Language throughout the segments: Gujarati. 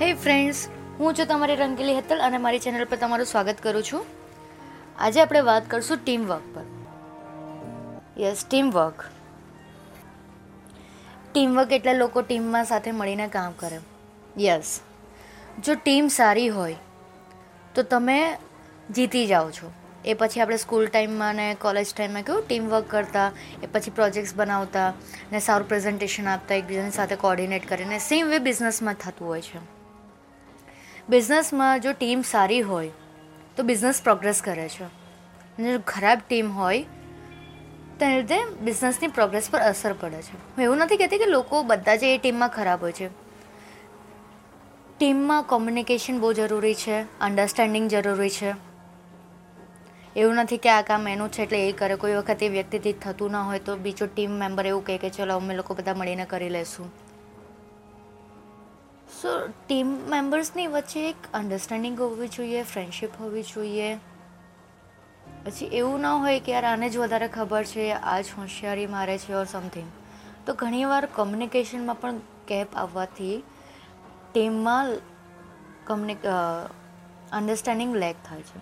હે ફ્રેન્ડ્સ હું છું તમારી રંગીલી હેતલ અને મારી ચેનલ પર તમારું સ્વાગત કરું છું. આજે આપણે વાત કરશું ટીમ વર્ક પર. Yes team work team work એટલે લોકો ટીમમાં સાથે મળીને કામ કરે. યસ જો ટીમ સારી હોય, તો તમે જીતી જાઓ છો. એ પછી આપણે સ્કૂલ ટાઈમમાં ને કોલેજ ટાઈમમાં કેવું ટીમ વર્ક કરતા, એ પછી પ્રોજેક્ટ્સ બનાવતા ને સારું પ્રેઝન્ટેશન આપતા એકબીજાની સાથે કોર્ડિનેટ કરીને સેમ વે બિઝનેસમાં થતું હોય છે. બિઝનેસમાં જો ટીમ સારી હોય, તો બિઝનેસ પ્રોગ્રેસ કરે છે. અને જો ખરાબ ટીમ હોય તેના લીધે બિઝનેસની પ્રોગ્રેસ પર અસર પડે છે. હું એવું નથી કહેતી કે લોકો બધા જ એ ટીમમાં ખરાબ હોય છે. ટીમમાં કોમ્યુનિકેશન બહુ જરૂરી છે અન્ડરસ્ટેન્ડિંગ જરૂરી છે. એવું નથી કે આ કામ એનું છે એટલે એ કરે. કોઈ વખત એ વ્યક્તિથી થતું ના હોય તો બીજો ટીમ મેમ્બર એવું કહે કે, ચલો, અમે લોકો બધા મળીને કરી લેશું. સો ટીમ મેમ્બર્સની વચ્ચે એક અન્ડરસ્ટેન્ડિંગ હોવી જોઈએ ફ્રેન્ડશિપ હોવી જોઈએ. પછી એવું ના હોય કે યાર આને જ વધારે ખબર છે, આ જ હોશિયારી મારે છે ઓર સમથિંગ તો ઘણીવાર કોમ્યુનિકેશનમાં પણ ગેપ આવવાથી ટીમમાં કમ્યુનિક અન્ડરસ્ટેન્ડિંગ લેક થાય છે.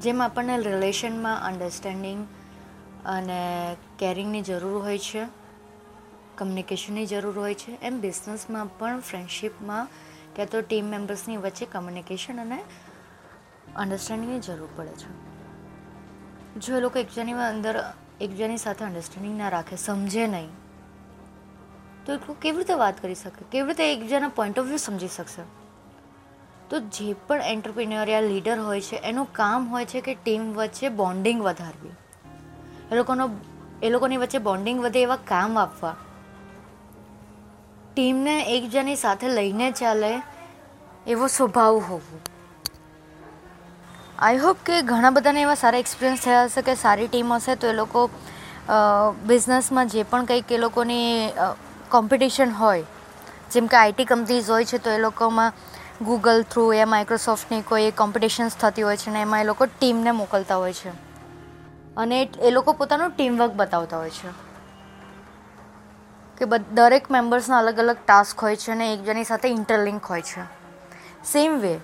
જેમ આપણને રિલેશનમાં અન્ડરસ્ટેન્ડિંગ અને કેરિંગની જરૂર હોય છે. કમ્યુનિકેશનની જરૂર હોય છે. એમ બિઝનેસમાં પણ ફ્રેન્ડશિપમાં કે તો ટીમ મેમ્બર્સની વચ્ચે કમ્યુનિકેશન અને અન્ડરસ્ટેન્ડિંગની જરૂર પડે છે. જો એ લોકો એકબીજાની અંદર, એકબીજાની સાથે અન્ડરસ્ટેન્ડિંગ ના રાખે, સમજે નહીં, તો એ લોકો કેવી રીતે વાત કરી શકે? કેવી રીતે એકબીજાના પોઈન્ટ ઓફ વ્યૂ સમજી શકશે? તો જે પણ એન્ટરપ્રિન્યોરિયલ લીડર હોય છે, એનું કામ હોય છે કે ટીમ વચ્ચે બોન્ડિંગ વધારવી. એ લોકોનો, એ લોકોની વચ્ચે બોન્ડિંગ વધે એવા કામ આપવા. ટીમને એકજણની સાથે લઈને ચાલે એવો સ્વભાવ હોવો. આઈ હોપ કે ઘણા બધાને એવા સારા એક્સપિરિયન્સ થયા હશે કે સારી ટીમ હશે તો એ લોકો બિઝનેસમાં જે પણ કંઈક એ લોકોની કોમ્પિટિશન હોય, જેમ કે આઈટી કંપનીઝ હોય છે તો એ લોકોમાં ગૂગલ થ્રુ યા માઇક્રોસોફ્ટની કોઈ કોમ્પિટિશન્સ થતી હોય છે ને એમાં એ લોકો ટીમને મોકલતા હોય છે. અને એ લોકો પોતાનું ટીમવર્ક બતાવતા હોય છે. કે દરેક મેમ્બર્સના અલગ અલગ ટાસ્ક હોય છે અને એકબીજાની સાથે ઇન્ટરલિંક હોય છે. સેમ વે,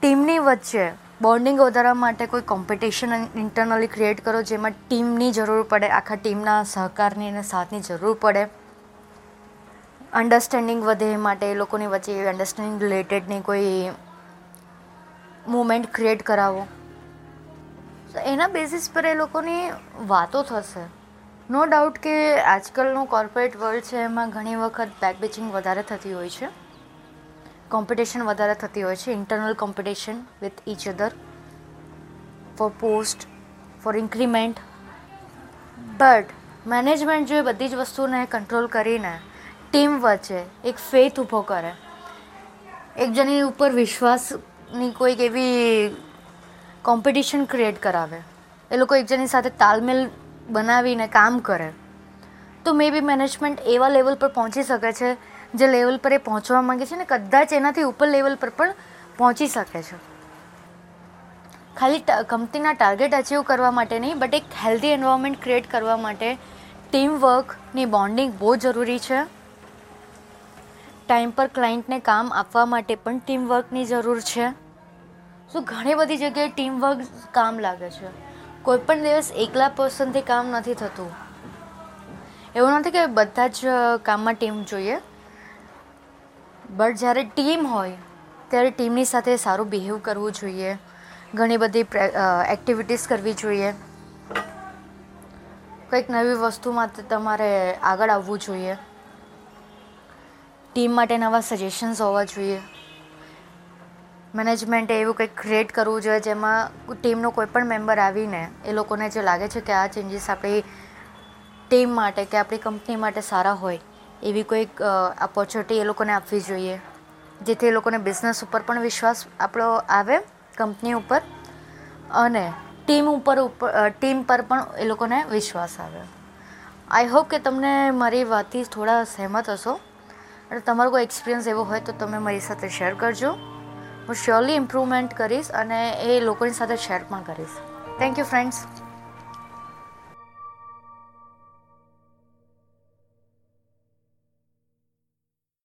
ટીમની વચ્ચે બોન્ડિંગ વધારવા માટે કોઈ કોમ્પિટિશન ઇન્ટરનલી ક્રિએટ કરો જેમાં ટીમની જરૂર પડે, આખા ટીમના સહકારની અને સાથની જરૂર પડે. અન્ડરસ્ટેન્ડિંગ વધે એ માટે એ લોકોની વચ્ચે અન્ડરસ્ટેન્ડિંગ રિલેટેડની કોઈ મુમેન્ટ ક્રિએટ કરાવો. એના બેસિસ પર એ લોકોની વાતો થશે. નો ડાઉટ કે આજકાલનું કોર્પોરેટ વર્લ્ડ છે, એમાં ઘણી વખત બેકબેચિંગ વધારે થતી હોય છે. કોમ્પિટિશન વધારે થતી હોય છે internal competition with each other for post for increment but management જો એ બધી જ વસ્તુને કંટ્રોલ કરીને ટીમ વચ્ચે એક ફેથ ઊભો કરે એકજણની ઉપર વિશ્વાસની કોઈક એવી કોમ્પિટિશન ક્રિએટ કરાવે. એ લોકો એકજણની સાથે તાલમેલ બનાવીને કામ કરે, તો મે બી મેનેજમેન્ટ એવા લેવલ પર પહોંચી શકે છે, જે લેવલ પર એ પહોંચવા માંગે છે ને કદાચ એનાથી ઉપર લેવલ પર પણ પહોંચી શકે છે. ખાલી કંપનીના ટાર્ગેટ અચીવ કરવા માટે નહીં બટ એક હેલ્ધી એન્વાયરમેન્ટ ક્રિએટ કરવા માટે ટીમ વર્કની બોન્ડિંગ બહુ જરૂરી છે. ટાઈમ પર ક્લાયન્ટને કામ આપવા માટે પણ ટીમ વર્કની જરૂર છે. સો ઘણી બધી જગ્યાએ ટીમ વર્ક કામ લાગે છે. કોઈ પણ દિવસ એકલા પર્સનથી કામ નથી થતું. એવું નથી કે બધા જ કામમાં ટીમ જોઈએ. બટ જ્યારે ટીમ હોય, ત્યારે ટીમની સાથે સારું બિહેવ કરવું જોઈએ. ઘણી બધી એક્ટિવિટીઝ કરવી જોઈએ. કંઈક નવી વસ્તુમાં તમારે આગળ આવવું જોઈએ. ટીમ માટે નવા સજેશન્સ હોવા જોઈએ. મેનેજમેન્ટે એવું કંઈક ક્રિએટ કરવું જોઈએ જેમાં ટીમનો કોઈ પણ મેમ્બર આવીને એ લોકોને જે લાગે છે કે આ ચેન્જીસ આપણી ટીમ માટે કે આપણી કંપની માટે સારા હોય, એવી કોઈક ઓપોર્ચ્યુનિટી એ લોકોને આપવી જોઈએ. જેથી એ લોકોને બિઝનેસ ઉપર પણ વિશ્વાસ આપણો આવે કંપની ઉપર અને ટીમ ઉપર ઉપર ટીમ પર પણ એ લોકોને વિશ્વાસ આવે. આઈ હોપ કે તમને મારી વાતથી થોડા સહેમત હશો. અને તમારો કોઈ એક્સપિરિયન્સ એવો હોય તો તમે મારી સાથે શેર કરજો. હું શ્યોરલી ઇમ્પ્રુવમેન્ટ કરીશ અને એ લોકોની સાથે શેર પણ કરીશ. Thank you friends